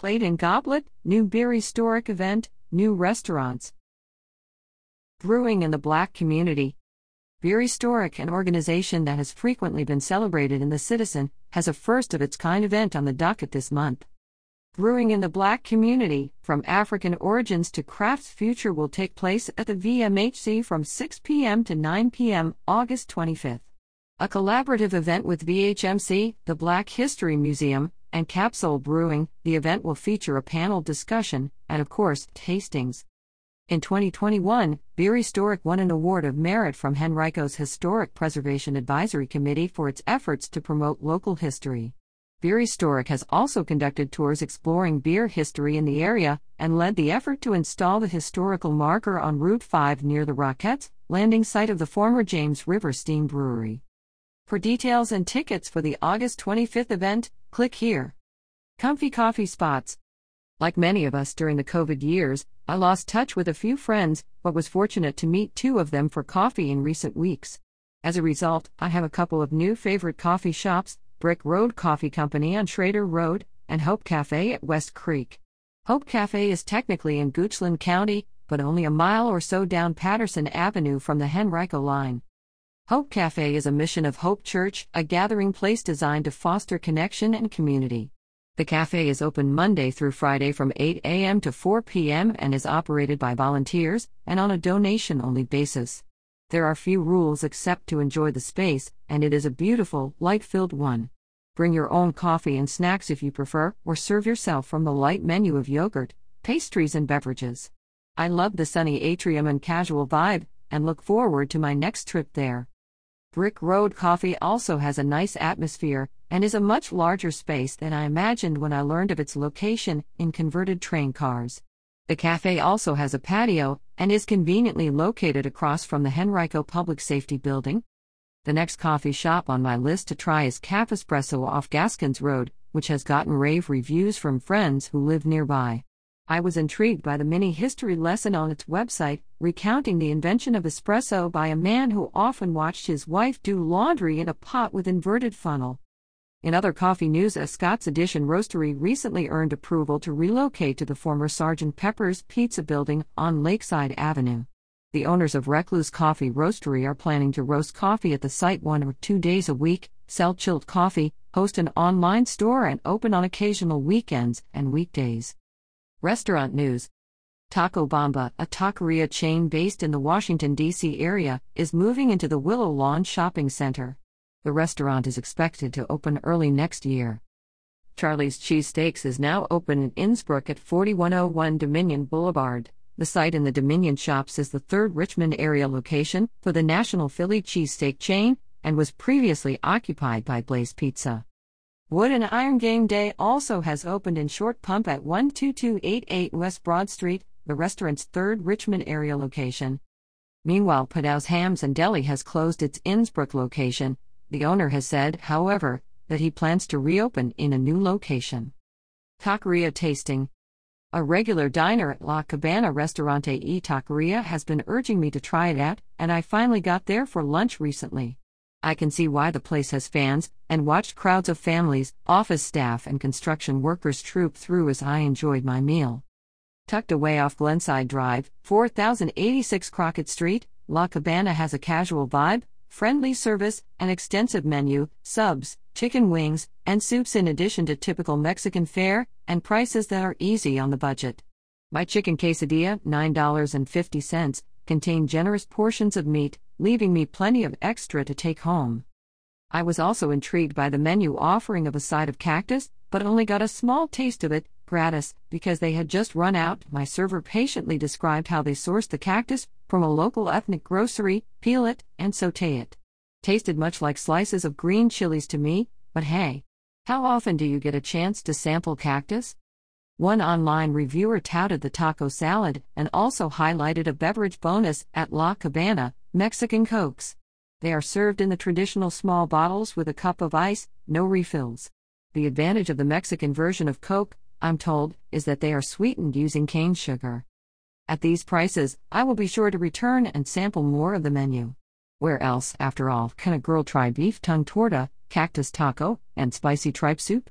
Plate and Goblet, new Beeristoric event, new restaurants. Brewing in the Black community. Beeristoric, an organization that has frequently been celebrated in the Citizen, has a first of its kind event on the docket this month. Brewing in the Black community, from African origins to craft's future, will take place at the VMHC from 6 p.m. to 9 p.m. August 25th. A collaborative event with VHMC, the Black History Museum, and Capsoul Brewing, the event will feature a panel discussion and, of course, tastings. In 2021, Beeristoric won an award of merit from Henrico's Historic Preservation Advisory Committee for its efforts to promote local history. Beeristoric has also conducted tours exploring beer history in the area and led the effort to install the historical marker on Route 5 near the Rocketts, landing site of the former James River Steam Brewery. For details and tickets for the August 25th event, click here. Comfy coffee spots. Like many of us during the COVID years, I lost touch with a few friends, but was fortunate to meet two of them for coffee in recent weeks. As a result, I have a couple of new favorite coffee shops Brick Road Coffee Company on Schrader Road, and Hope Cafe at West Creek. Hope Cafe is technically in Goochland County, but only a mile or so down Patterson Avenue from the Henrico line. Hope Cafe is a mission of Hope Church, a gathering place designed to foster connection and community. The cafe is open Monday through Friday from 8 a.m. to 4 p.m. and is operated by volunteers and on a donation only basis. There are few rules except to enjoy the space, and it is a beautiful, light filled one. Bring your own coffee and snacks if you prefer, or serve yourself from the light menu of yogurt, pastries, and beverages. I love the sunny atrium and casual vibe, and look forward to my next trip there. Brick Road Coffee also has a nice atmosphere and is a much larger space than I imagined when I learned of its location in converted train cars. The cafe also has a patio and is conveniently located across from the Henrico Public Safety Building. The next coffee shop on my list to try is Cafe Espresso off Gaskins Road, which has gotten rave reviews from friends who live nearby. I was intrigued by the mini history lesson on its website, recounting the invention of espresso by a man who often watched his wife do laundry in a pot with inverted funnel. In other coffee news, a Scott's Edition Roastery recently earned approval to relocate to the former Sergeant Pepper's Pizza building on Lakeside Avenue. The owners of Recluse Coffee Roastery are planning to roast coffee at the site one or two days a week, sell chilled coffee, host an online store, and open on occasional weekends and weekdays. Restaurant news Taco Bamba, a taqueria chain based in the Washington, D.C. area, is moving into the Willow Lawn Shopping Center. The restaurant is expected to open early next year. Charlie's Cheesesteaks is now open in Innsbrook at 4101 Dominion Boulevard. The site in the Dominion Shops is the third Richmond area location for the national Philly cheesesteak chain and was previously occupied by Blaze Pizza. Wood and Iron Game Day also has opened in Short Pump at 12288 West Broad Street, the restaurant's third Richmond area location. Meanwhile, Padow's Hams and Deli has closed its Innsbrook location. The owner has said, however, that he plans to reopen in a new location. Taqueria Tasting A regular diner at La Cabana Restaurante e Taqueria has been urging me to try it out, and I finally got there for lunch recently. I can see why the place has fans, and watched crowds of families, office staff, and construction workers troop through as I enjoyed my meal. Tucked away off Glenside Drive, 4086 Crockett Street, La Cabana has a casual vibe, friendly service, an extensive menu, subs, chicken wings, and soups in addition to typical Mexican fare, and prices that are easy on the budget. My chicken quesadilla, $9.50, contained generous portions of meat, leaving me plenty of extra to take home. I was also intrigued by the menu offering of a side of cactus, but only got a small taste of it, gratis, because they had just run out. My server patiently described how they sourced the cactus from a local ethnic grocery, peel it, and saute it. Tasted much like slices of green chilies to me, but hey. How often do you get a chance to sample cactus? One online reviewer touted the taco salad and also highlighted a beverage bonus at La Cabana, Mexican Cokes. They are served in the traditional small bottles with a cup of ice, no refills. The advantage of the Mexican version of Coke, I'm told, is that they are sweetened using cane sugar. At these prices, I will be sure to return and sample more of the menu. Where else, after all, can a girl try beef tongue torta, cactus taco, and spicy tripe soup?